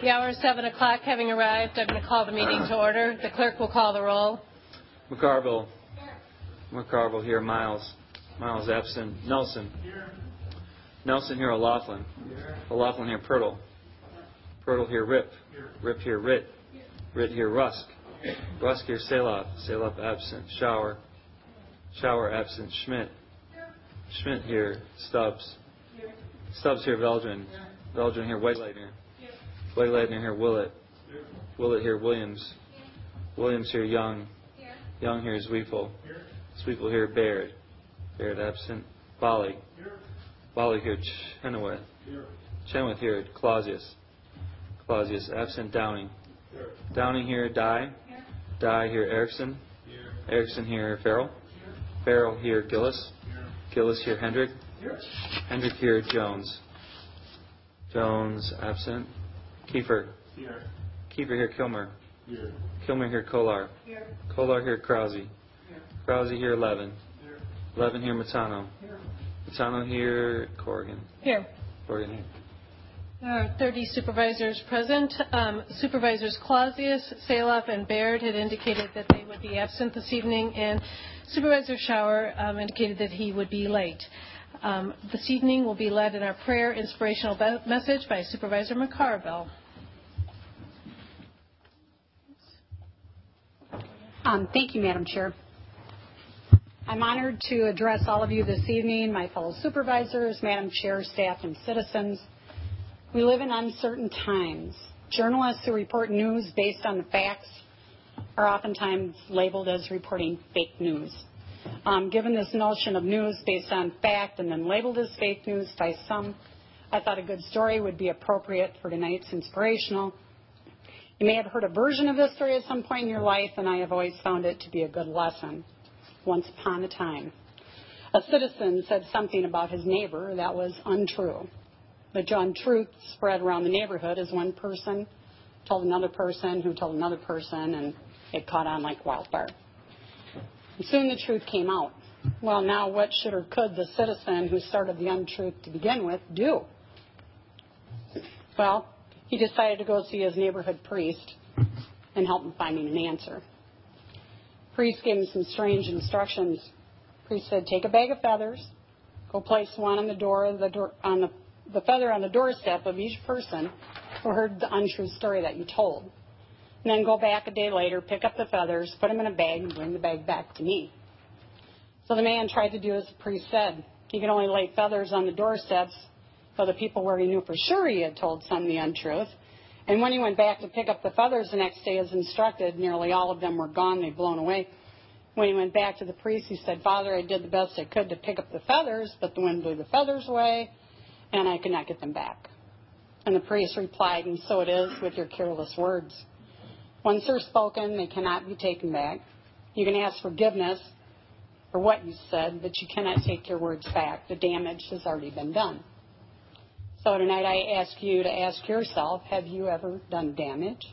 The hour is 7 o'clock. Having arrived, I'm going to call the meeting to order. The clerk will call the roll. McCarville. Here. McCarville here. Miles. Miles absent. Nelson. Here. Nelson here. O'Loughlin. O'Loughlin here. Pertl. Pertl here. Ripp. Ripp here. Ritt. Ritt here. Rusk. Rusk here. Salov. Salov absent. Schauer. Schauer absent. Schmidt. Schmidt here. Stubbs. Stubbs here. Veldran. Veldran here. Wegleitner. Wegleitner here. Willett. Willett here. Williams. Williams here. Young. Young here. Zweifel. Zweifel here. Baird. Baird absent. Bollig. Bollig here. Chenoweth. Chenoweth here. Clausius. Clausius absent. Downing. Downing here. Dye. Dye here. Erickson. Erickson here. Farrell. Farrell here. Gillis. Gillis here. Hendrick. Hendrick here. Jones. Jones absent. Kiefer. Here. Kiefer here. Kilmer. Here. Kilmer here. Kolar. Here. Kolar here. Krause. Here. Krause here. Levin. Here. Levin here. Matano. Here. Matano here. Corrigan. Here. Corrigan here. There are 30 supervisors present. Um, Supervisors Clausius, Salov, and Baird had indicated that they would be absent this evening, and Supervisor Schauer um, indicated that he would be late. Um, this evening will be led in our prayer inspirational be- message by Supervisor McCarville. Thank you, Madam Chair. I'm honored to address all of you this evening, my fellow supervisors, Madam Chair, staff, and citizens. We live in uncertain times. Journalists who report news based on the facts are oftentimes labeled as reporting fake news. Um, given this notion of news based on fact and then labeled as fake news by some, I thought a good story would be appropriate for tonight's inspirational. You may have heard a version of this story at some point in your life, and I have always found it to be a good lesson. Once upon a time, a citizen said something about his neighbor that was untrue. The untruth spread around the neighborhood as one person told another person who told another person, and it caught on like wildfire. And soon the truth came out. Well, now what should or could the citizen who started the untruth to begin with do? Well, he decided to go see his neighborhood priest and help him finding an answer. Priest gave him some strange instructions. Priest said, "Take a bag of feathers, go place one on the door, the door on the, the feather on the doorstep of each person who heard the untrue story that you told, and then go back a day later, pick up the feathers, put them in a bag, and bring the bag back to me." So the man tried to do as the priest said. He could only lay feathers on the doorsteps of the people where he knew for sure he had told some the untruth. And when he went back to pick up the feathers the next day as instructed, nearly all of them were gone, they'd blown away. When he went back to the priest, he said, Father, I did the best I could to pick up the feathers, but the wind blew the feathers away, and I could not get them back. And the priest replied, And so it is with your careless words. Once they're spoken, they cannot be taken back. You can ask forgiveness for what you said, but you cannot take your words back. The damage has already been done. So tonight I ask you to ask yourself, have you ever done damage?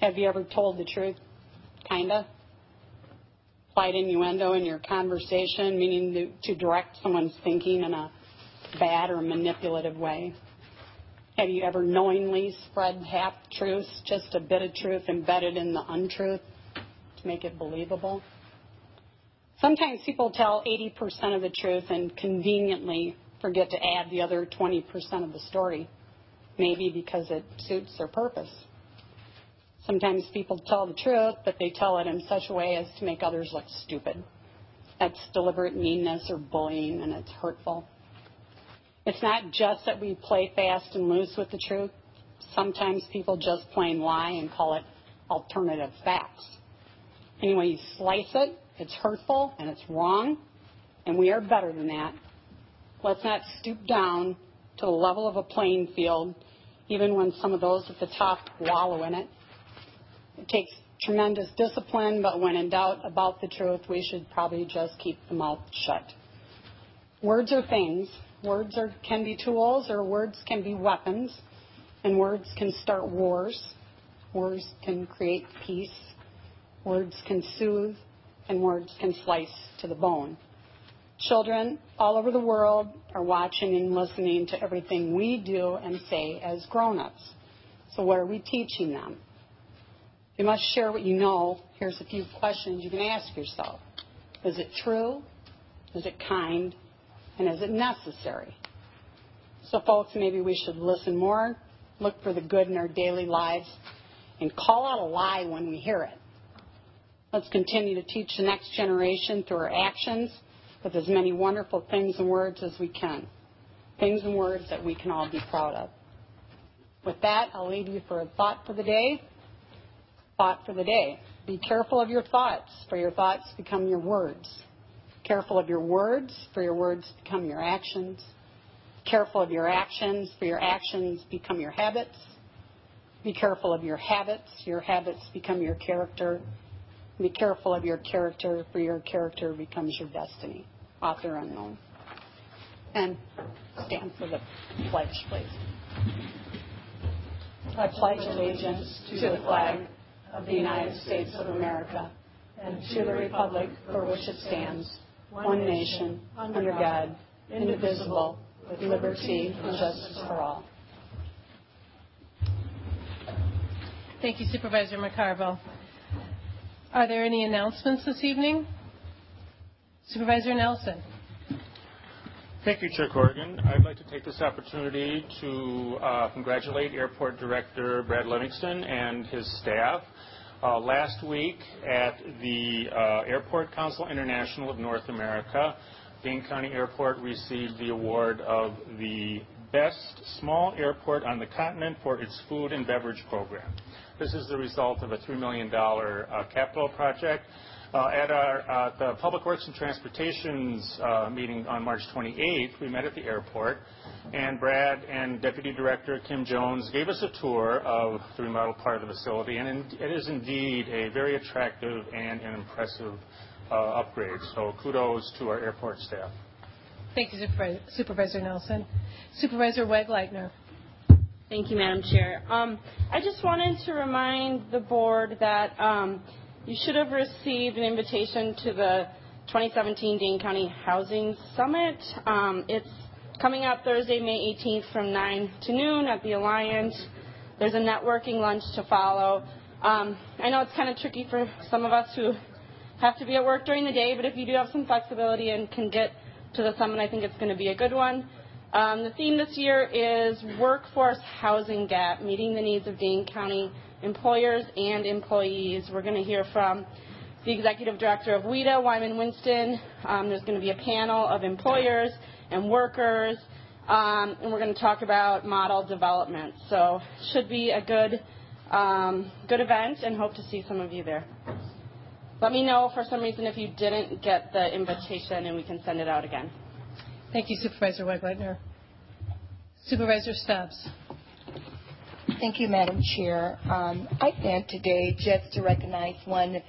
Have you ever told the truth? Kinda? Applied innuendo in your conversation, meaning to, to direct someone's thinking in a bad or manipulative way? Have you ever knowingly spread half truths, just a bit of truth embedded in the untruth to make it believable? Sometimes people tell 80% of the truth and conveniently forget to add the other 20% of the story, maybe because it suits their purpose. Sometimes people tell the truth, but they tell it in such a way as to make others look stupid. That's deliberate meanness or bullying, and it's hurtful. It's not just that we play fast and loose with the truth. Sometimes people just plain lie and call it alternative facts. Anyway, you slice it, it's hurtful and it's wrong, and we are better than that. Let's not stoop down to the level of a playing field, even when some of those at the top wallow in it. It takes tremendous discipline, but when in doubt about the truth, we should probably just keep the mouth shut. Words are things. Words are, can be tools, or words can be weapons, and words can start wars. Words can create peace. Words can soothe, and words can slice to the bone. Children all over the world are watching and listening to everything we do and say as grown ups. So what are we teaching them? You must share what you know. Here's a few questions you can ask yourself. Is it true? Is it kind? And is it necessary? So, folks, maybe we should listen more, look for the good in our daily lives, and call out a lie when we hear it. Let's continue to teach the next generation through our actions with as many wonderful things and words as we can. Things and words that we can all be proud of. With that, I'll leave you for a thought for the day. Thought for the day. Be careful of your thoughts, for your thoughts become your words. Careful of your words, for your words become your actions. Careful of your actions, for your actions become your habits. Be careful of your habits, your habits become your character. Be careful of your character, for your character becomes your destiny. Author unknown. And stand for the pledge, please. I pledge allegiance to the flag of the United States of America and to the republic for which it stands, one nation, under God, indivisible, with liberty and justice for all. Thank you, Supervisor McCarville. Are there any announcements this evening? Supervisor Nelson. Thank you, Chair Corrigan. I'd like to take this opportunity to uh, congratulate Airport Director Brad Livingston and his staff. Uh, last week at the uh, Airport Council International of North America, Dane County Airport received the award of the best small airport on the continent for its food and beverage program. This is the result of a $3 million uh, capital project. Uh, at our uh, the Public Works and Transportation's uh, meeting on March 28th, we met at the airport, and Brad and Deputy Director Kim Jones gave us a tour of the remodeled part of the facility, and in, it is indeed a very attractive and an impressive uh, upgrade. So kudos to our airport staff. Thank you, Supervisor, Supervisor Nelson. Supervisor Wegleitner. Thank you, Madam Chair. Um, I just wanted to remind the board that um, you should have received an invitation to the 2017 Dane County Housing Summit. Um, it's coming up Thursday, May 18th from 9 to noon at the Alliance. There's a networking lunch to follow. Um, I know it's kind of tricky for some of us who have to be at work during the day, but if you do have some flexibility and can get to the summit, I think it's going to be a good one. Um, the theme this year is Workforce Housing Gap, meeting the needs of Dane County employers and employees. We're going to hear from the executive director of WHEDA, Wyman Winston. Um, there's going to be a panel of employers and workers, um, and we're going to talk about model development. So, should be a good, um, good event, and hope to see some of you there. Let me know for some reason if you didn't get the invitation, and we can send it out again. Thank you, Supervisor Wegleitner. Supervisor Stubbs. Thank you, Madam Chair. Um, I stand today just to recognize one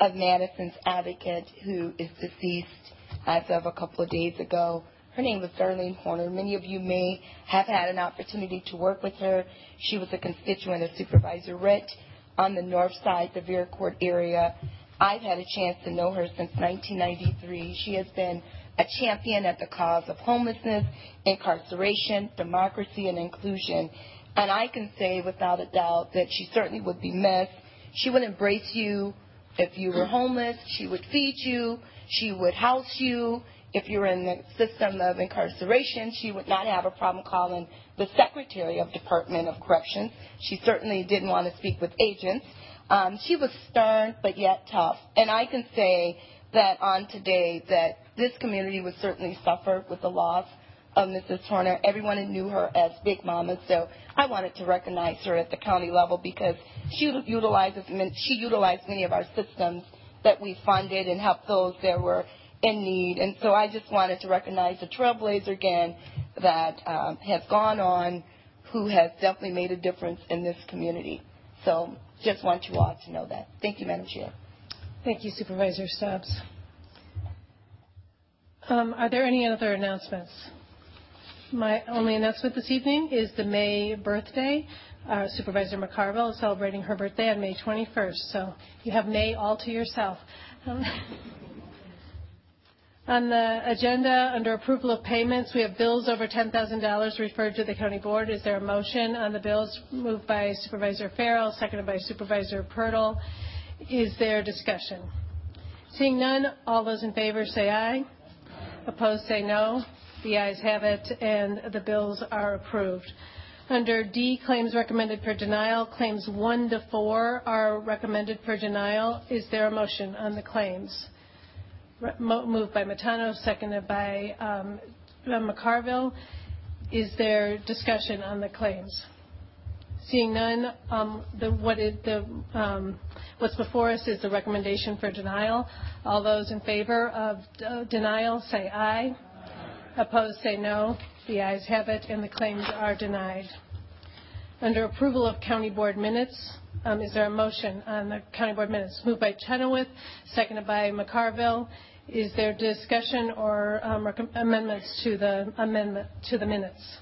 of Madison's advocates who is deceased as of a couple of days ago. Her name was Darlene Horner. Many of you may have had an opportunity to work with her. She was a constituent of Supervisor Ritt on the north side, the Vera Court area. I've had a chance to know her since 1993. She has been a champion at the cause of homelessness, incarceration, democracy, and inclusion. And I can say without a doubt that she certainly would be missed. She would embrace you if you were homeless. She would feed you. She would house you. If you were in the system of incarceration, she would not have a problem calling the Secretary of Department of Corrections. She certainly didn't want to speak with agents. Um, she was stern but yet tough. And I can say that on today that this community would certainly suffer with the loss of Mrs. Horner. Everyone knew her as Big Mama, so I wanted to recognize her at the county level because she utilizes she utilized many of our systems that we funded and helped those that were in need. And so I just wanted to recognize a trailblazer again that um, has gone on, who has definitely made a difference in this community. So just want you all to know that. Thank you, Madam Chair. Thank you, Supervisor Stubbs. Um, are there any other announcements? My only announcement this evening is the May birthday. Uh, Supervisor McCarville is celebrating her birthday on May 21st, so you have May all to yourself. Um, On the agenda, under approval of payments, we have bills over $10,000 referred to the county board. Is there a motion on the bills? Moved by Supervisor Farrell, seconded by Supervisor Pertl. Is there discussion? Seeing none, all those in favor say aye. Opposed, say no. The ayes have it, and the bills are approved. Under D, claims recommended for denial, claims one to four are recommended for denial. Is there a motion on the claims? Moved by Matano, seconded by um, McCarville. Is there discussion on the claims? Seeing none, um, um, what's before us is the recommendation for denial. All those in favor of uh, denial say aye. Opposed, say no. The ayes have it, and the claims are denied. Under approval of county board minutes, um, is there a motion on the county board minutes? Moved by Chenoweth, seconded by McCarville. Is there discussion or um, amendments to the minutes?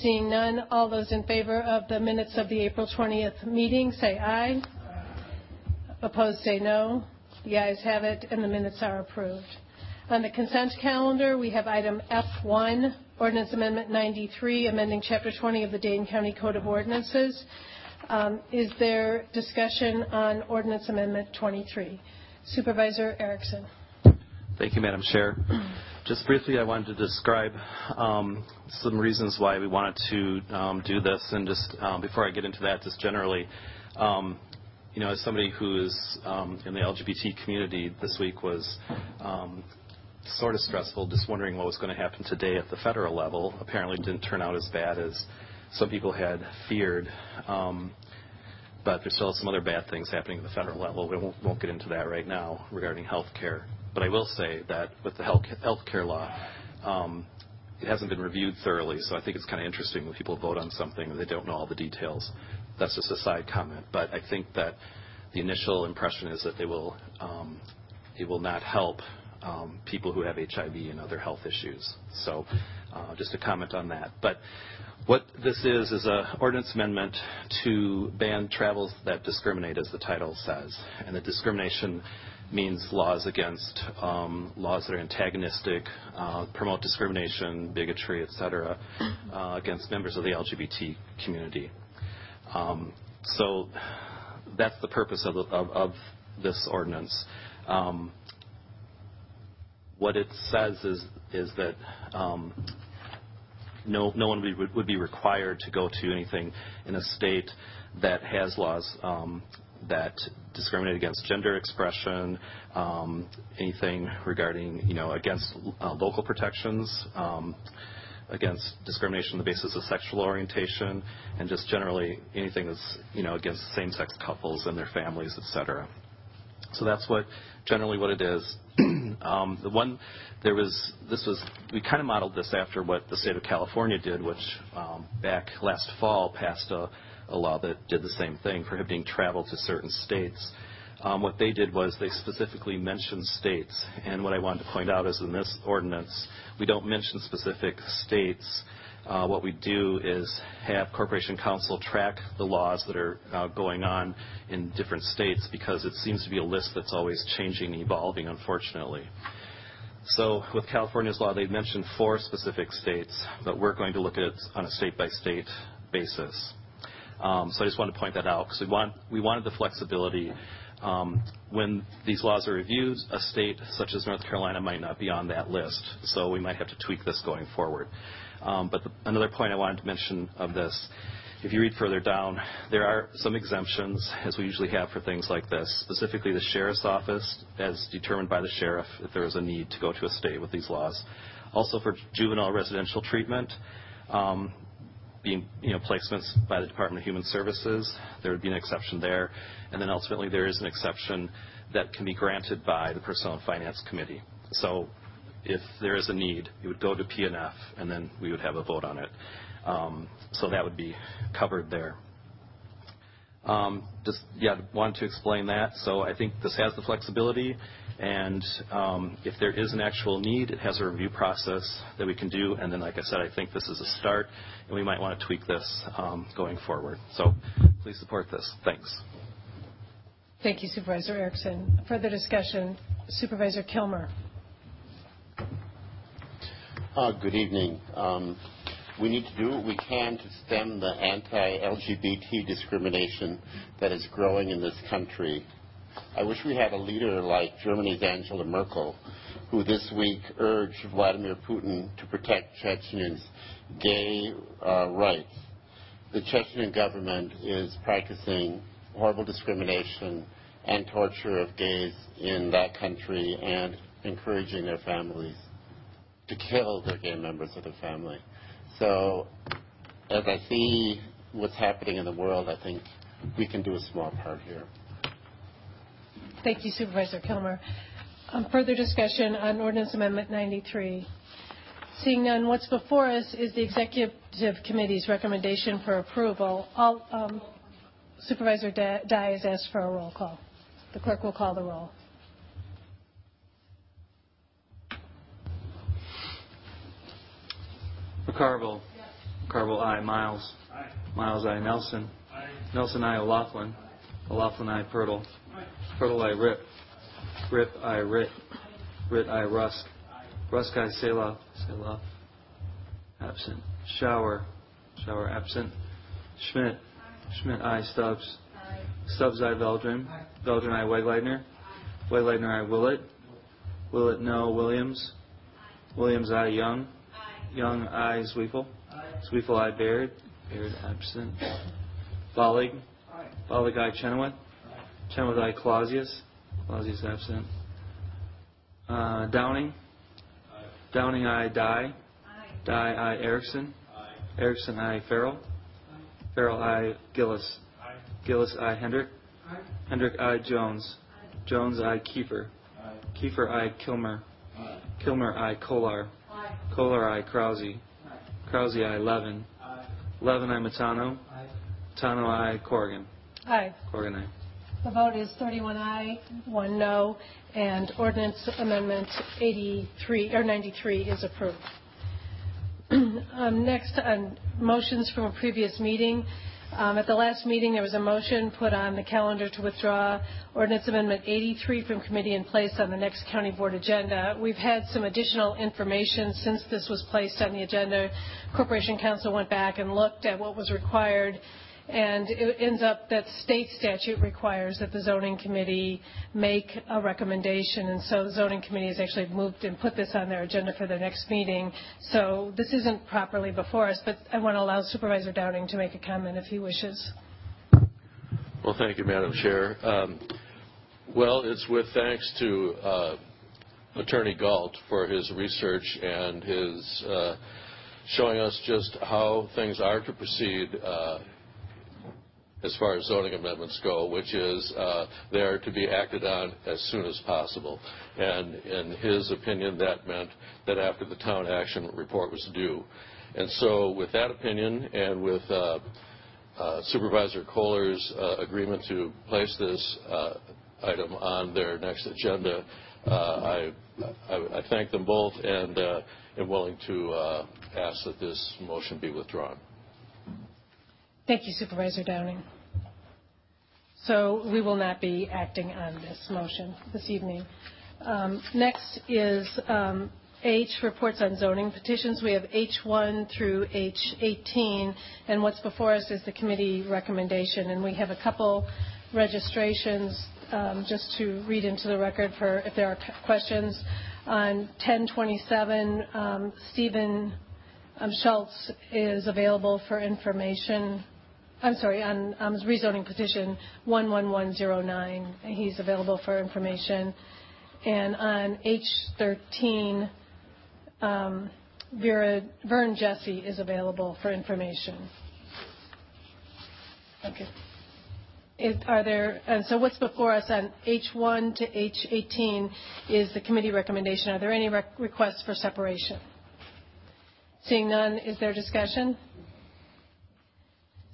Seeing none, all those in favor of the minutes of the April 20th meeting say aye. Opposed, say no. The ayes have it, and the minutes are approved. On the consent calendar, we have item F1, Ordinance Amendment 93, amending Chapter 20 of the Dane County Code of Ordinances. Um, is there discussion on Ordinance Amendment 23? Supervisor Erickson. Thank you, Madam Chair. Just briefly, I wanted to describe um, some reasons why we wanted to um, do this. And just before I get into that, just generally, you know, as somebody who is in the LGBT community, this week was sort of stressful, just wondering what was going to happen today at the federal level. Apparently, it didn't turn out as bad as some people had feared. Um, but there's still some other bad things happening at the federal level. We won't get into that right now regarding healthcare. I will say that with the health healthcare law, it hasn't been reviewed thoroughly, so I think it's kind of interesting when people vote on something and they don't know all the details. That's just a side comment. But I think that the initial impression is that they will, um, it will not help people who have HIV and other health issues. So uh, just a comment on that. But what this is is an ordinance amendment to ban travels that discriminate, as the title says. And the discrimination means laws against um, laws that are antagonistic, promote discrimination, bigotry, et cetera, against members of the LGBT community. Um, so that's the purpose of this ordinance. What it says is that um, no one would be required to go to anything in a state that has laws um, that discriminate against gender expression, um, anything regarding you know, against uh, local protections, against discrimination on the basis of sexual orientation, and just generally anything that's you know, against same-sex couples and their families, et cetera. So that's what generally what it is. Um, the one, there was this was We kind of modeled this after what the state of California did, which um, back last fall passed a law that did the same thing, prohibiting travel to certain states. Um, what they did was they specifically mentioned states. And what I wanted to point out is in this ordinance, we don't mention specific states. Uh, what we do is have Corporation Counsel track the laws that are uh, going on in different states because it seems to be a list that's always changing and evolving, unfortunately. So with California's law, they've mentioned four specific states, but we're going to look at it on a state-by-state basis. Um, so I just wanted to point that out because we wanted the flexibility. Um, when these laws are reviewed, a state such as North Carolina might not be on that list, so we might have to tweak this going forward. Um, but another point I wanted to mention of this, if you read further down, there are some exemptions, as we usually have for things like this, specifically the sheriff's office, as determined by the sheriff, if there is a need to go to a state with these laws. Also for juvenile residential treatment, um, being placements by the Department of Human Services, there would be an exception there. And then ultimately, there is an exception that can be granted by the Personnel and Finance Committee. If there is a need, it would go to P&F, and then we would have a vote on it. Um, so that would be covered there. Um, just yeah, wanted to explain that. So I think this has the flexibility, and um, if there is an actual need, it has a review process that we can do. And then, like I said, I think this is a start, and we might want to tweak this um, going forward. So please support this. Thanks. Thank you, Supervisor Erickson. Further discussion, Supervisor Kilmer. Uh, good evening. Um, we need to do what we can to stem the anti-LGBT discrimination that is growing in this country. I wish we had a leader like Germany's Angela Merkel, who this week urged Vladimir Putin to protect Chechens' gay uh, rights. The Chechen government is practicing horrible discrimination and torture of gays in that country and encouraging their families to kill their gay members of their family. So as I see what's happening in the world, I think we can do a small part here. Thank you, Supervisor Kilmer. Um, further discussion on Ordinance Amendment 93. Seeing none, what's before us is the Executive Committee's recommendation for approval. All, um, Supervisor Dye has asked for a roll call. The clerk will call the roll. Yes. McCarville, aye. Miles. Miles, aye. Nelson. Nelson, aye. O'Loughlin. O'Loughlin. Pertl. Aye. Pertl, aye. Ripp. Ripp. Ritt. Ritt, aye. Rusk. Aye. Rusk, aye. Selah. Selah. Absent. Schauer. Schauer, absent. Schmidt. Schmidt, aye. Stubbs. Stubbs, aye. Veldran. Aye. Veldran, aye. Wegleitner. Wegleitner, aye. Willett. Willett, no. Williams. Williams, aye. Young. Young, I. Zweifel. Zweifel, I. Baird. Baird, absent. Bollig. Bollig, I. Chenoweth. Chenoweth, I. Clausius. Clausius, absent. Uh, Downing. Downing, I. Dye. Dye, I. Erickson. Erickson, I. Farrell. Farrell, I. Gillis. Gillis, I. Hendrick. Hendrick, I. Jones. Jones, I. Kiefer. Kiefer, I. Kilmer. Kilmer, I. Kolar. Kolar, I. Krause. Krause, I. Levin. Levin, I. Matano. Matano, I. Corrigan. Aye. Corrigan, aye. The vote is 31 aye, 1 no, and ordinance amendment 83 or 93 is approved. um, next, on motions from a previous meeting. Um, at the last meeting, there was a motion put on the calendar to withdraw Ordinance Amendment 83 from committee and place on the next county board agenda. We've had some additional information since this was placed on the agenda. Corporation Counsel went back and looked at what was required and it ends up that state statute requires that the zoning committee make a recommendation. And so the zoning committee has actually moved and put this on their agenda for their next meeting. So this isn't properly before us, but I want to allow Supervisor Downing to make a comment if he wishes. Well, thank you, Madam Chair. Um, well, it's with thanks to uh, Attorney Gault for his research and his uh, showing us just how things are to proceed uh, as far as zoning amendments go, which is uh, they are to be acted on as soon as possible. And in his opinion, that meant that after the town action report was due. And so with that opinion and with uh, uh, Supervisor Kolar's agreement to place this item on their next agenda, I, thank them both and am willing to ask that this motion be withdrawn. Thank you, Supervisor Downing. So we will not be acting on this motion this evening. Um, next is um, H, reports on zoning petitions. We have H1 through H18, and what's before us is the committee recommendation. And we have a couple registrations um, just to read into the record for if there are questions. On 1027, um, Stephen Schultz is available for information I'm sorry, on um, rezoning petition 11109. He's available for information. And on H13, um, Vera, Vern Jesse is available for information. Okay. Is, are there, and so what's before us on H1 to H18 is the committee recommendation. Are there any rec- requests for separation? Seeing none, is there discussion?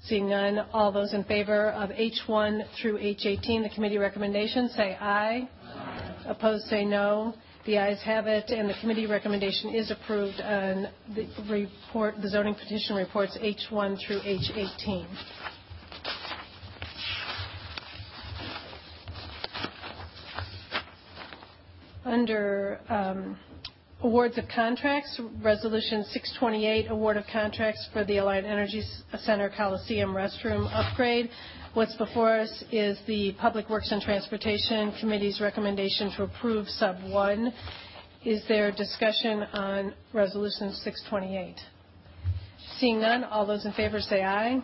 Seeing none, all those in favor of H1 through H18, the committee recommendation, say aye. Opposed, say no. The ayes have it, and the committee recommendation is approved on the report, the zoning petition reports H1 through H18. Under um, Awards of contracts, Resolution 628, award of contracts for the Alliant Energy Center Coliseum restroom upgrade. What's before us is the Public Works and Transportation Committee's recommendation to approve sub 1. Is there discussion on Resolution 628? Seeing none, all those in favor say aye.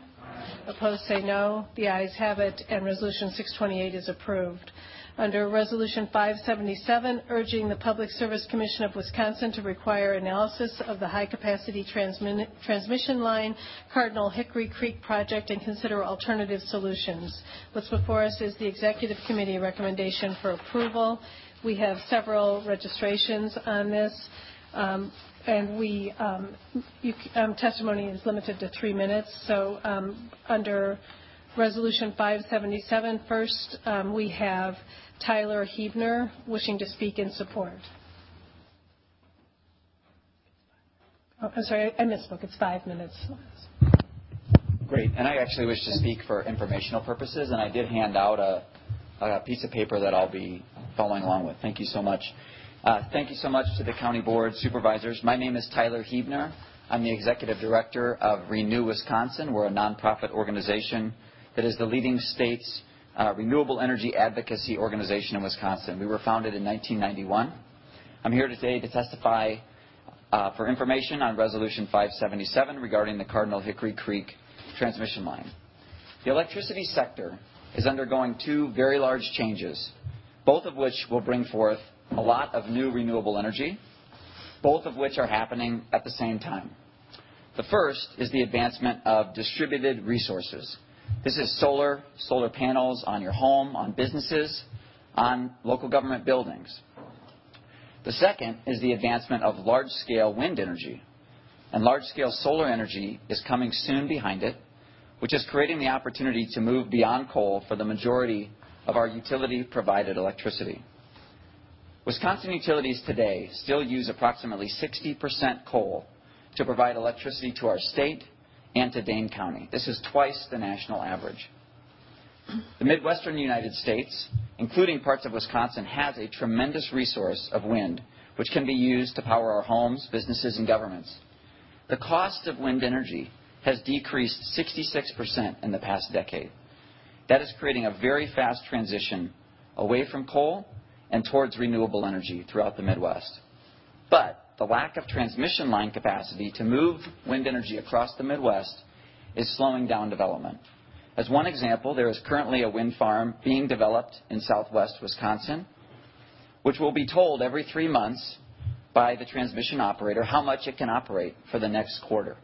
Opposed say no. The ayes have it, and Resolution 628 is approved. Under Resolution 577, urging the Public Service Commission of Wisconsin to require analysis of the high-capacity transmission line Cardinal Hickory Creek project and consider alternative solutions. What's before us is the Executive Committee recommendation for approval. We have several registrations on this, um, and we um, um, testimony is limited to three minutes. So under Resolution 577, first, we have Tyler Huebner wishing to speak in support. Oh, I'm sorry, I misspoke. It's five minutes. Great. And I actually wish to speak for informational purposes, and I did hand out a piece of paper that I'll be following along with. Thank you so much. Uh, thank you so much to the County Board Supervisors. My name is Tyler Huebner. I'm the Executive Director of Renew Wisconsin. We're a nonprofit organization that is the leading state's Uh, renewable energy advocacy organization in Wisconsin. We were founded in 1991. I'm here today to testify uh, for information on Resolution 577 regarding the Cardinal Hickory Creek transmission line. The electricity sector is undergoing two very large changes, both of which will bring forth a lot of new renewable energy, both of which are happening at the same time. The first is the advancement of distributed resources. This is solar solar panels on your home, on businesses, on local government buildings. The second is the advancement of large-scale wind energy, and large-scale solar energy is coming soon behind it, which is creating the opportunity to move beyond coal for the majority of our utility-provided electricity. Wisconsin utilities today still use approximately 60% coal to provide electricity to our state and to Dane County. This is twice the national average. The Midwestern United States, including parts of Wisconsin, has a tremendous resource of wind, which can be used to power our homes, businesses, and governments. The cost of wind energy has decreased 66% in the past decade. That is creating a very fast transition away from coal and towards renewable energy throughout the Midwest. The lack of transmission line capacity to move wind energy across the Midwest is slowing down development. As one example, there is currently a wind farm being developed in southwest Wisconsin, which will be told every three months by the transmission operator how much it can operate for the next quarter.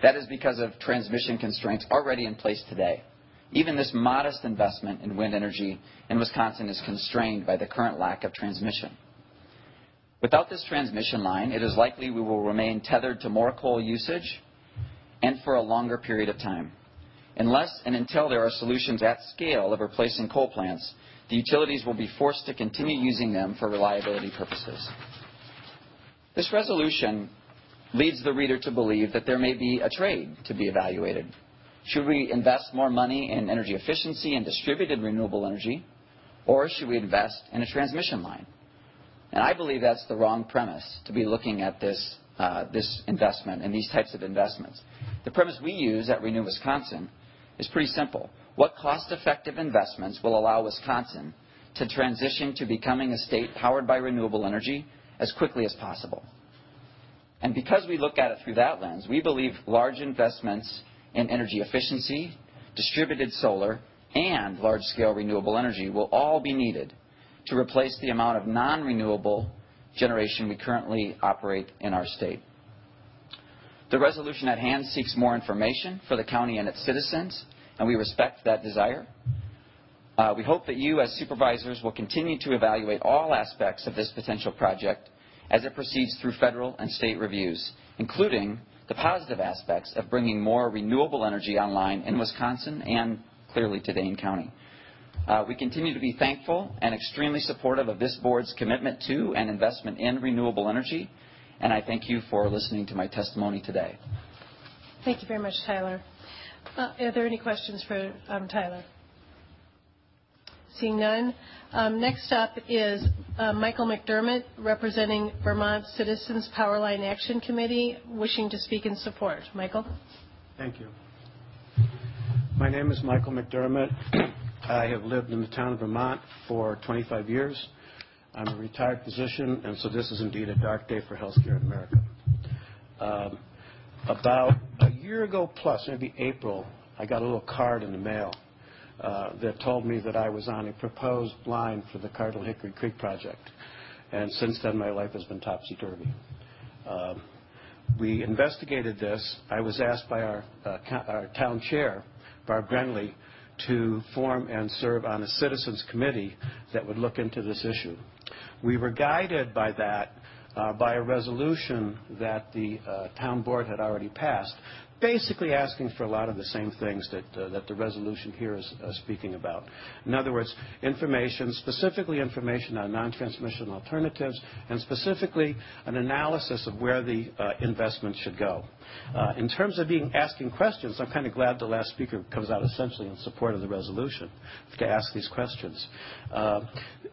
That is because of transmission constraints already in place today. Even this modest investment in wind energy in Wisconsin is constrained by the current lack of transmission. Without this transmission line, it is likely we will remain tethered to more coal usage and for a longer period of time. Unless and until there are solutions at scale of replacing coal plants, the utilities will be forced to continue using them for reliability purposes. This resolution leads the reader to believe that there may be a trade to be evaluated. Should we invest more money in energy efficiency and distributed renewable energy, or should we invest in a transmission line? I believe that's the wrong premise to be looking at uh, this investment and these types of investments. The premise we use at Renew Wisconsin is pretty simple. What cost-effective investments will allow Wisconsin to transition to becoming a state powered by renewable energy as quickly as possible? And because we look at it through that lens, we believe large investments in energy efficiency, distributed solar, and large-scale renewable energy will all be needed to replace the amount of non-renewable generation we currently operate in our state. The resolution at hand seeks more information for the county and its citizens, and we respect that desire. Uh, we hope that you, as supervisors, will continue to evaluate all aspects of this potential project as it proceeds through federal and state reviews, including the positive aspects of bringing more renewable energy online in Wisconsin and clearly to Dane County. We continue to be thankful and extremely supportive of this board's commitment to and investment in renewable energy, and I thank you for listening to my testimony today. Thank you very much, Tyler. Are there any questions for Tyler? Seeing none. Um, next up is uh, Michael McDermott, representing Vermont Citizens Powerline Action Committee, wishing to speak in support. Michael? Thank you. My name is Michael McDermott. I have lived in the town of Vermont for 25 years. I'm a retired physician, and so this is indeed a dark day for healthcare in America. Um, about a year ago plus, maybe April, I got a little card in the mail uh, that told me that I was on a proposed line for the Cardinal Hickory Creek project. And since then, my life has been topsy-turvy. Um, we investigated this. I was asked by our, uh, our town chair, Barb Grenly, to form and serve on a citizens committee that would look into this issue. We were guided by that by a resolution that the uh, town board had already passed basically asking for a lot of the same things that, uh, that the resolution here is uh, speaking about. In other words, information, specifically information on non-transmission alternatives, and specifically an analysis of where the uh, investment should go. Uh, in terms of being asking questions, I'm kind of glad the last speaker comes out essentially in support of the resolution to ask these questions. Uh,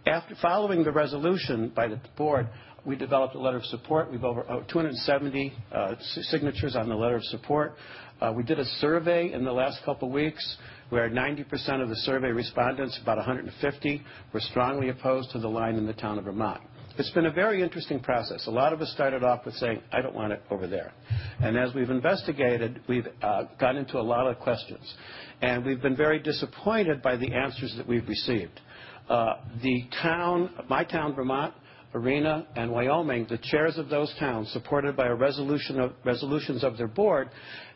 after following the resolution by the board, we developed a letter of support. We've over 270 uh, signatures on the letter of support. Uh, we did a survey in the last couple of weeks where 90% of the survey respondents, about 150, were strongly opposed to the line in the town of Vermont. It's been a very interesting process. A lot of us started off with saying, I don't want it over there. And as we've investigated, we've uh, gotten into a lot of questions. And we've been very disappointed by the answers that we've received. The town, my town, Vermont, Arena, and Wyoming, the chairs of those towns, supported by a resolution of, resolutions of their board,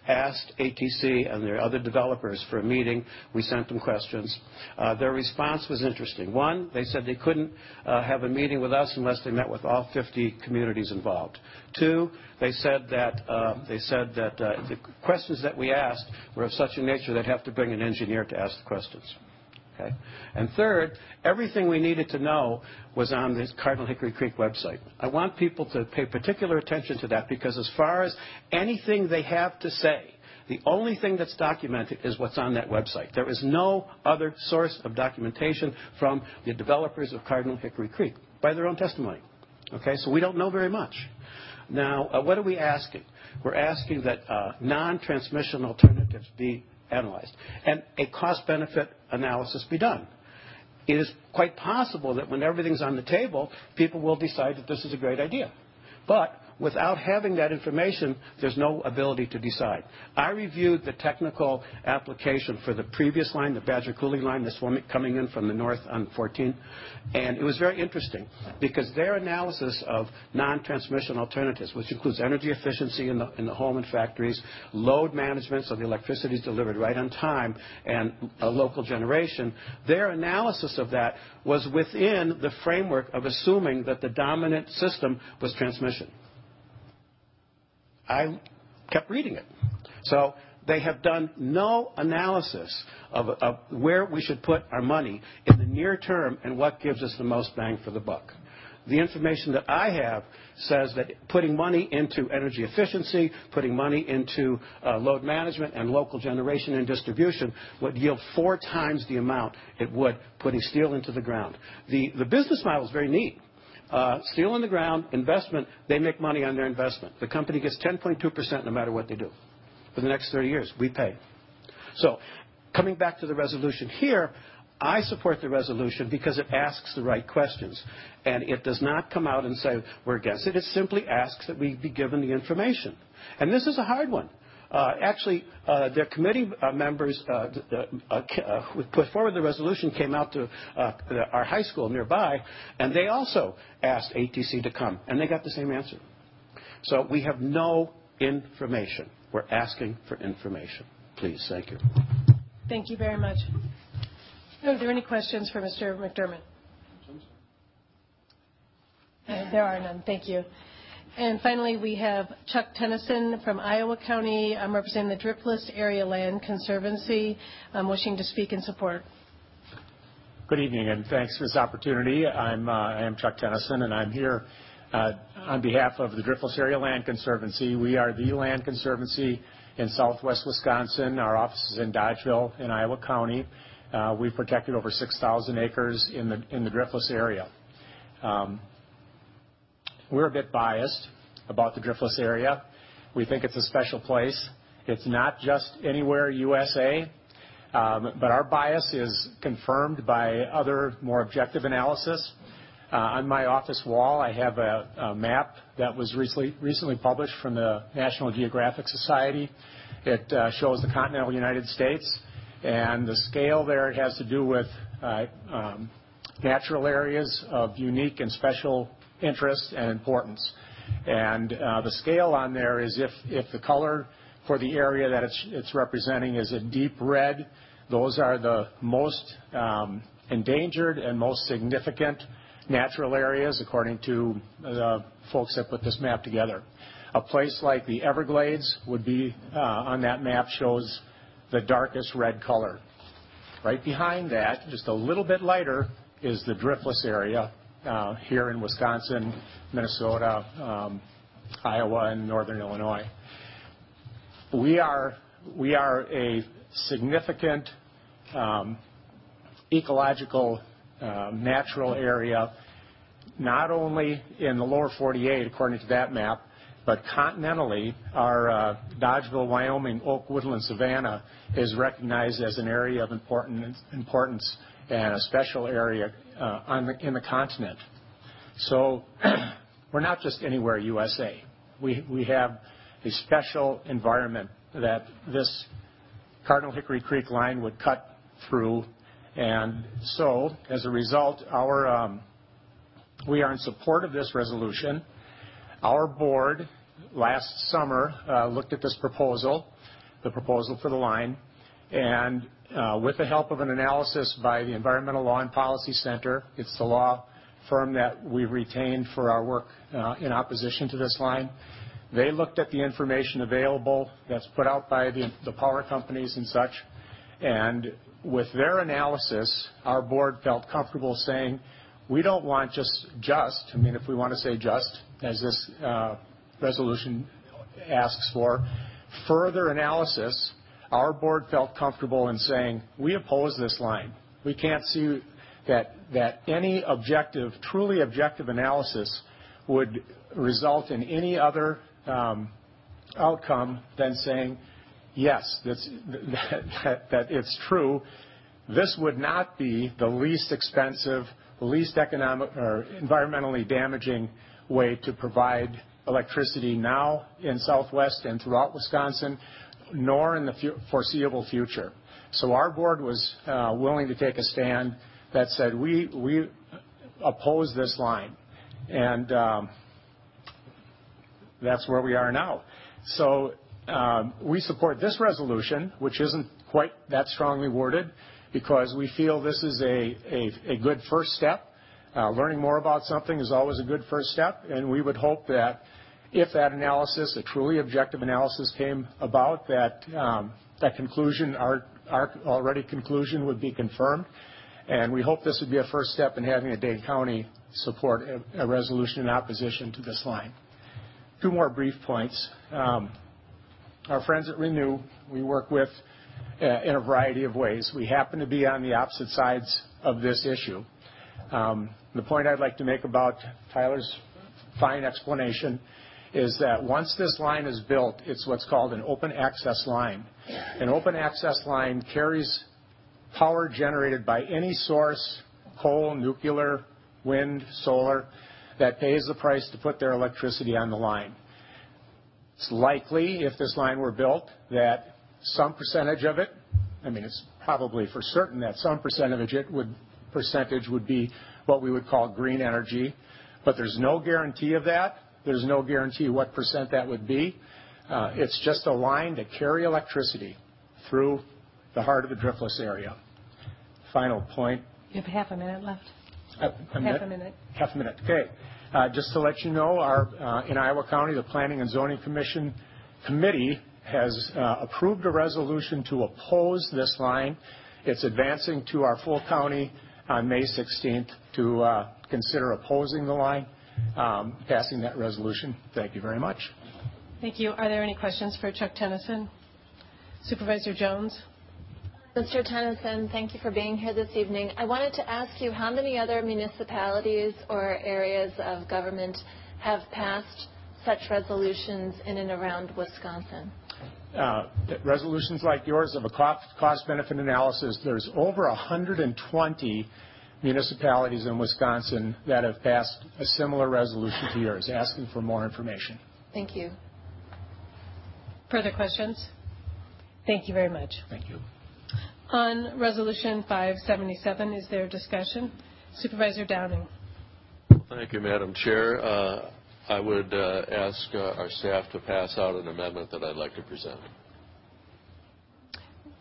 asked ATC and their other developers for a meeting. We sent them questions. Uh, their response was interesting. One, they said they couldn't uh, have a meeting with us unless they met with all 50 communities involved. Two, they said that uh, they said that uh, the questions that we asked were of such a nature that they'd have to bring an engineer to ask the questions. Okay? And third, everything we needed to know was on the Cardinal Hickory Creek website. I want people to pay particular attention to that because as far as anything they have to say, the only thing that's documented is what's on that website. There is no other source of documentation from the developers of Cardinal Hickory Creek by their own testimony. Okay, so we don't know very much. Now, uh, what are we asking? We're asking that uh, non-transmission alternatives be analyzed, and a cost-benefit analysis be done. It is quite possible that when everything's on the table, people will decide that this is a great idea. But Without having that information, there's no ability to decide. I reviewed the technical application for the previous line, the Badger Coulee line, this one coming in from the north on 14, and it was very interesting because their analysis of non-transmission alternatives, which includes energy efficiency in the, in the home and factories, load management, so the electricity is delivered right on time, and local generation, their analysis of that was within the framework of assuming that the dominant system was transmission. I kept reading it. So they have done no analysis of, of, where we should put our money in the near term and what gives us the most bang for the buck. The information that I have says that putting money into energy efficiency, putting money into uh, load management and local generation and distribution would yield four times the amount it would putting steel into the ground. The, the business model is very neat. Uh, steel in the ground, investment, they make money on their investment. The company gets 10.2% no matter what they do. For the next 30 years, we pay. So, coming back to the resolution here, I support the resolution because it asks the right questions. And it does not come out and say we're against it. It simply asks that we be given the information. And this is a hard one. Uh, actually, uh, their committee uh, members who put forward the resolution came out to our high school nearby, and they also asked ATC to come, and they got the same answer. So we have no information. We're asking for information. Please, thank you. Thank you very much. Are there any questions for Mr. McDermott? There are none. Thank you. And finally, we have Chuck Tennyson from Iowa County. I'm representing the Driftless Area Land Conservancy. I'm wishing to speak in support. Good evening, and thanks for this opportunity. I'm, uh, I am Chuck Tennyson, and I'm here uh, on behalf of the Driftless Area Land Conservancy. We are the land conservancy in southwest Wisconsin. Our office is in Dodgeville in Iowa County. we've protected over 6,000 acres in the Driftless area. We're a bit biased about the Driftless area. We think it's a special place. It's not just anywhere USA, um, but our bias is confirmed by other more objective analysis. Uh, on my office wall, I have a map that was recently published from the National Geographic Society. It uh, shows the continental United States, and the scale there has to do with uh, um, natural areas of unique and special interest and importance. And uh the scale on there is if the color for the area that it's representing is a deep red, those are the most endangered and most significant natural areas, according to the folks that put this map together. A place like the Everglades would be on that map, shows the darkest red color. Right behind that, just a little bit lighter, is the Driftless area Uh, here in Wisconsin, Minnesota, um, Iowa, and Northern Illinois. We are a significant um, ecological uh, natural area, not only in the lower 48, according to that map, but continentally, our uh, Dodgeville, Wyoming oak woodland savanna is recognized as an area of importance and a special area uh, in the continent. So we're not just anywhere USA. We have a special environment that this Cardinal Hickory Creek line would cut through. And so as a result, um, we are in support of this resolution. Our board, last summer, uh, looked at this proposal, the proposal for the line, and Uh, with the help of an analysis by the Environmental Law and Policy Center, it's the law firm that we retained for our work uh, in opposition to this line. They looked at the information available that's put out by the power companies and such. And with their analysis, our board felt comfortable saying, we don't want just, just I mean if we want to say just, as this uh, resolution asks for, further analysis. Our board felt comfortable in saying, we oppose this line. We can't see that any objective, truly objective analysis would result in any other um, outcome than saying, yes, that it's true. This would not be the least expensive, least environmentally damaging way to provide electricity now in Southwest and throughout Wisconsin, nor in the foreseeable future. So our board was willing to take a stand that said, we oppose this line. And um that's where we are now. So um we support this resolution, which isn't quite that strongly worded, because we feel this is a good first step. Learning more about something is always a good first step, and we would hope that if that analysis, a truly objective analysis, came about, that um, conclusion, our already conclusion would be confirmed. And we hope this would be a first step in having the Dane County support a resolution in opposition to this line. Two more brief points. Um, our friends at Renew, we work with uh, in a variety of ways. We happen to be on the opposite sides of this issue. Um, the point I'd like to make about Tyler's fine explanation is that once this line is built, it's what's called an open access line. An open access line carries power generated by any source, coal, nuclear, wind, solar, that pays the price to put their electricity on the line. It's likely, if this line were built, that some percentage of it, I mean, it's probably for certain that some percentage it would percentage would be what we would call green energy. But there's no guarantee of that. There's no guarantee what percent that would be. Uh, it's just a line to carry electricity through the heart of the Driftless area. Final point. You have half a minute left. Uh, a minute? Half a minute. Half a minute. Okay. Uh, just to let you know, in Iowa County, the Planning and Zoning Commission Committee has approved a resolution to oppose this line. It's advancing to our full county on May 16th to consider opposing the line, passing that resolution. Thank you very much. Thank you. Are there any questions for Chuck Tennyson? Supervisor Jones? Mr. Tennyson, thank you for being here this evening. I wanted to ask you how many other municipalities or areas of government have passed such resolutions in and around Wisconsin? Uh, resolutions like yours of a cost-benefit analysis, there's over 120 municipalities in Wisconsin that have passed a similar resolution to yours, asking for more information. Thank you. Further questions? Thank you very much. Thank you. On Resolution 577, is there discussion? Supervisor Downing. Thank you, Madam Chair. Uh, I would uh, ask uh, our staff to pass out an amendment that I'd like to present.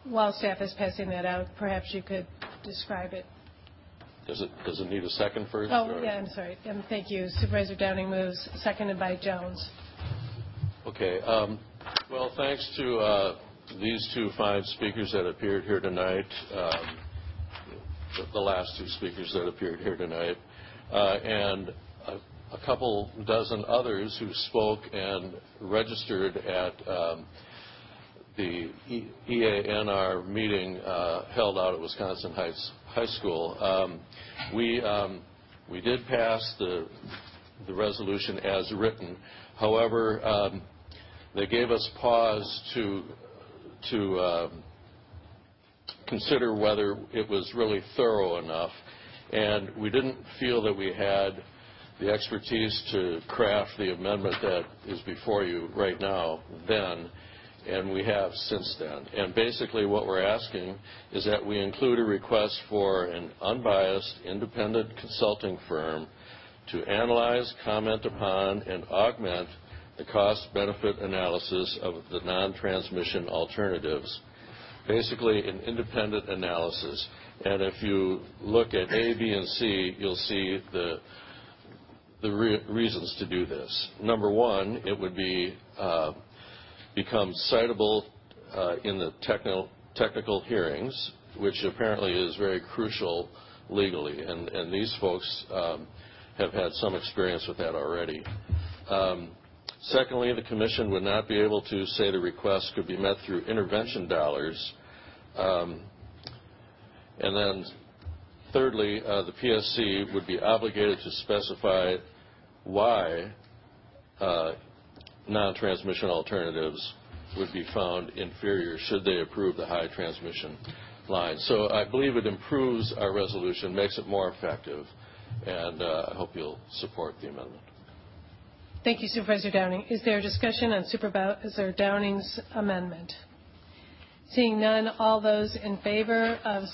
While staff is passing that out, perhaps you could describe it. Does it, does it need a second first? Oh, yeah, I'm sorry. Um, thank you. Supervisor Downing moves, seconded by Jones. Okay. Um, well, thanks to uh, these two fine speakers that appeared here tonight, um, the, the, last two speakers that appeared here tonight, uh, and a, a, couple dozen others who spoke and registered at um, the EANR meeting uh, held out at Wisconsin Heights High School. Um, we, um, we did pass the, the resolution as written. However, um, they gave us pause to to consider whether it was really thorough enough. And we didn't feel that we had the expertise to craft the amendment that is before you right now then, and we have since then. And basically what we're asking is that we include a request for an unbiased, independent consulting firm to analyze, comment upon, and augment the cost-benefit analysis of the non-transmission alternatives. Basically, an independent analysis. And If you look at A, B, and C, you'll see the reasons to do this. Number one, it would be uh, become citable uh, in the technical hearings, which apparently is very crucial legally. And These folks um, have had some experience with that already. Um, Secondly, the commission would not be able to say the request could be met through intervention dollars. Um, and then thirdly, uh, the PSC would be obligated to specify why uh, non-transmission alternatives would be found inferior should they approve the high transmission line. So I believe it improves our resolution, makes it more effective, and uh, I hope you'll support the amendment. Thank you, Supervisor Downing. Is there a discussion on Supervisor Downing's amendment? Seeing none, all those in favor of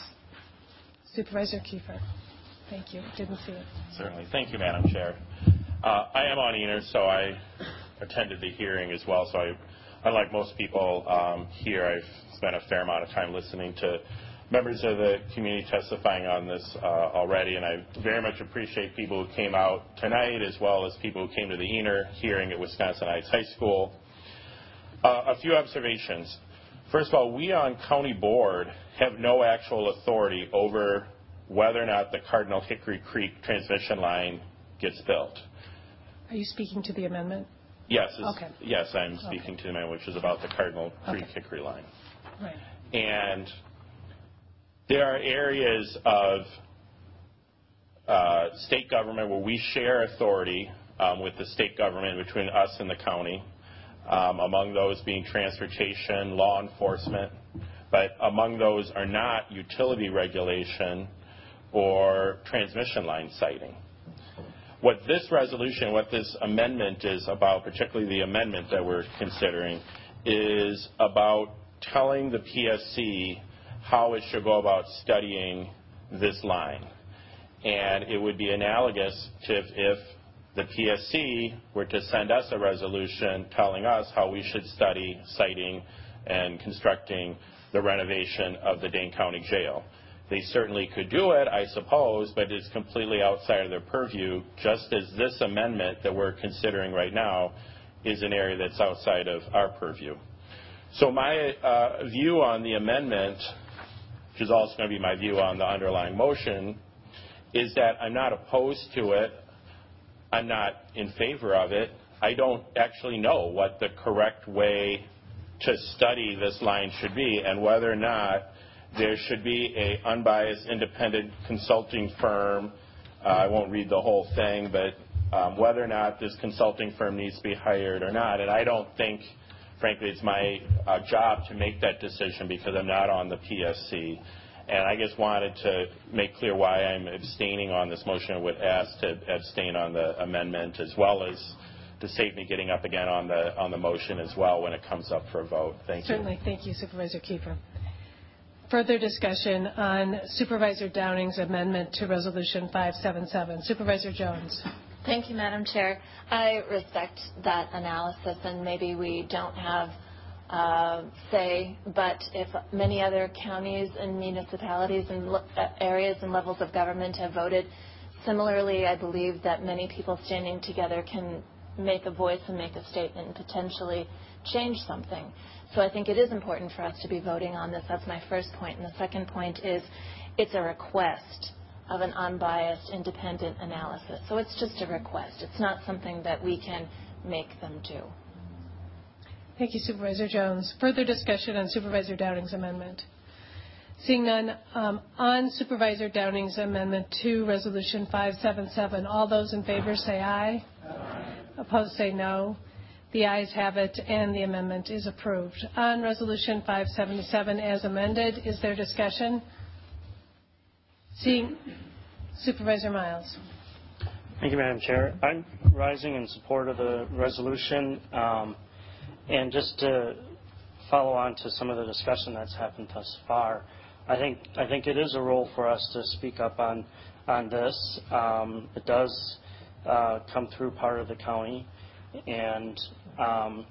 Supervisor Kiefer? Thank you. Didn't see it. Certainly. Thank you, Madam Chair. Uh, I am on EANR, so I attended the hearing as well. So I, unlike most people um, here, I've spent a fair amount of time listening to members of the community testifying on this uh, already, and I very much appreciate people who came out tonight as well as people who came to the EANR hearing at Wisconsin Heights High School. Uh, a few observations. First of all, we on county board have no actual authority over whether or not the Cardinal Hickory Creek transmission line gets built. Are you speaking to the amendment? Yes. Okay. Yes, I'm speaking to the amendment, which is about the Cardinal Creek okay. Hickory line. Right. And there are areas of uh, state government where we share authority um, with the state government between us and the county, um, among those being transportation, law enforcement, but among those are not utility regulation or transmission line siting. What this resolution, what this amendment is about, particularly the amendment that we're considering, is about telling the PSC how it should go about studying this line. And it would be analogous to if, if the PSC were to send us a resolution telling us how we should study siting and constructing the renovation of the Dane County Jail. They certainly could do it, I suppose, but it's completely outside of their purview, just as this amendment that we're considering right now is an area that's outside of our purview. So my uh, view on the amendment which is also going to be my view on the underlying motion, is that I'm not opposed to it. I'm not in favor of it. I don't actually know what the correct way to study this line should be and whether or not there should be a unbiased, independent consulting firm. Uh, I won't read the whole thing, but um, whether or not this consulting firm needs to be hired or not. And I don't think, frankly, it's my uh, job to make that decision because I'm not on the PSC. And I just wanted to make clear why I'm abstaining on this motion. I would ask to abstain on the amendment as well as to save me getting up again on the on the motion as well when it comes up for a vote. Thank you. Certainly. Thank you, Supervisor Kiefer. Further discussion on Supervisor Downing's amendment to Resolution 577. Supervisor Jones. Thank you, Madam Chair. I respect that analysis, and maybe we don't have uh, say, but if many other counties and municipalities and uh, areas and levels of government have voted similarly, I believe that many people standing together can make a voice and make a statement and potentially change something. So I think it is important for us to be voting on this. That's my first point. And the second point is it's a request of an unbiased, independent analysis. So it's just a request. It's not something that we can make them do. Thank you, Supervisor Jones. Further discussion on Supervisor Downing's amendment. Seeing none, um, on Supervisor Downing's amendment to Resolution 577, all those in favor say aye. Aye. Opposed say no. The ayes have it, and the amendment is approved. On Resolution 577 as amended, is there discussion? Seeing Supervisor Miles. Thank you, Madam Chair. I'm rising in support of the resolution. Um, and just to follow on to some of the discussion that's happened thus far, I think it is a role for us to speak up on on this. Um, it does uh, come through part of the county, and um,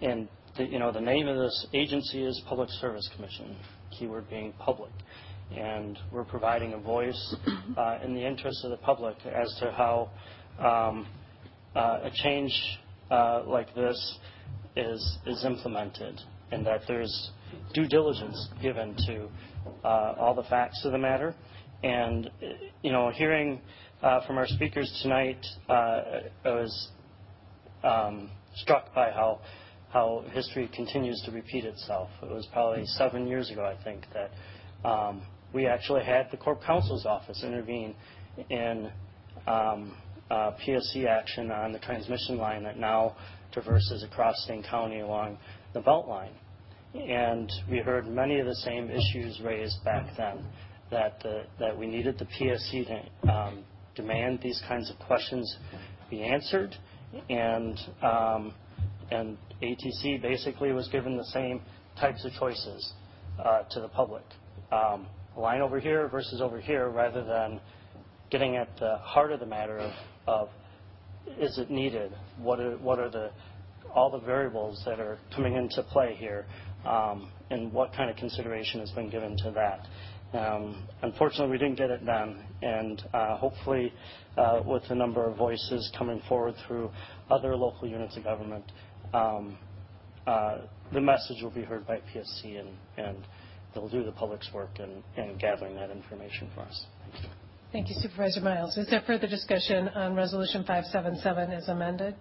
and the, you know the name of this agency is Public Service Commission. Keyword being public, and we're providing a voice uh, in the interest of the public as to how um, uh, a change uh, like this is is implemented, and that there's due diligence given to uh, all the facts of the matter. And you know, hearing uh, from our speakers tonight, uh, I was um, struck by how how history continues to repeat itself. It was probably seven years ago, I think, that um, we actually had the Corp Counsel's office intervene in um, PSC action on the transmission line that now traverses across St. County along the Beltline. And we heard many of the same issues raised back then, that, the, that we needed the PSC to um, demand these kinds of questions be answered, and, um, and ATC basically was given the same types of choices uh, to the public. Um, a line over here versus over here, rather than getting at the heart of the matter of, is it needed? What are, what are the, all the variables that are coming into play here? Um, and what kind of consideration has been given to that? Um, unfortunately, we didn't get it done, and uh, hopefully, uh, with the number of voices coming forward through other local units of government, um, uh, the message will be heard by PSC, and, and they'll do the public's work in, in gathering that information for us. Thank you. Thank you, Supervisor Miles. Is there further discussion on Resolution 577 as amended?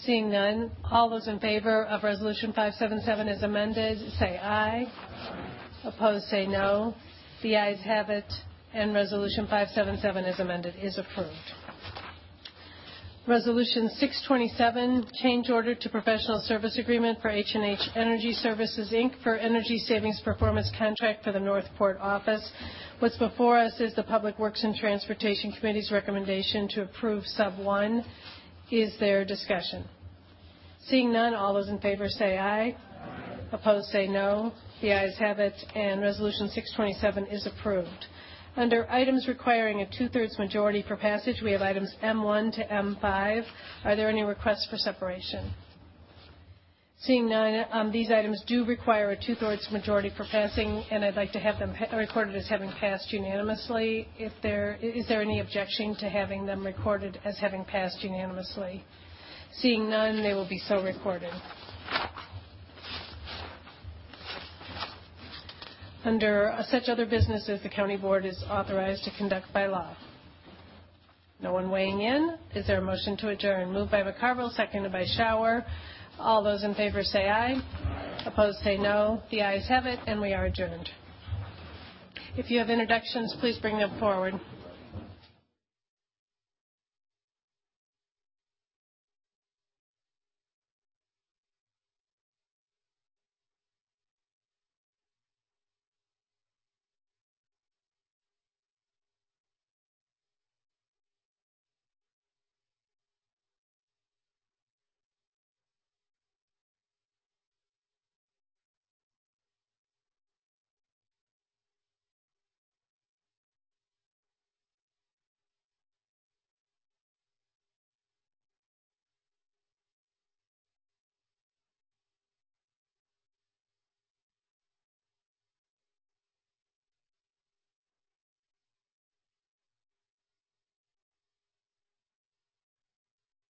Seeing none, all those in favor of Resolution 577 as amended, say aye. Opposed, say no. The ayes have it, and Resolution 577 as amended is approved. Resolution 627, change order to professional service agreement for H&H Energy Services, Inc. for energy savings performance contract for the Northport office. What's before us is the Public Works and Transportation Committee's recommendation to approve sub 1. Is there discussion? Seeing none, all those in favor say aye. Opposed say no. The ayes have it, and Resolution 627 is approved. Under items requiring a two-thirds majority for passage, we have items M1 to M5. Are there any requests for separation? Seeing none, um, these items do require a two-thirds majority for passing, and I'd like to have them recorded as having passed unanimously. Is there any objection to having them recorded as having passed unanimously? Seeing none, they will be so recorded. Under such other businesses, the county board is authorized to conduct by law. No one weighing in. Is there a motion to adjourn? Moved by McCarville, seconded by Schauer. All those in favor say aye. Opposed, say no. The ayes have it, and we are adjourned. If you have introductions, please bring them forward.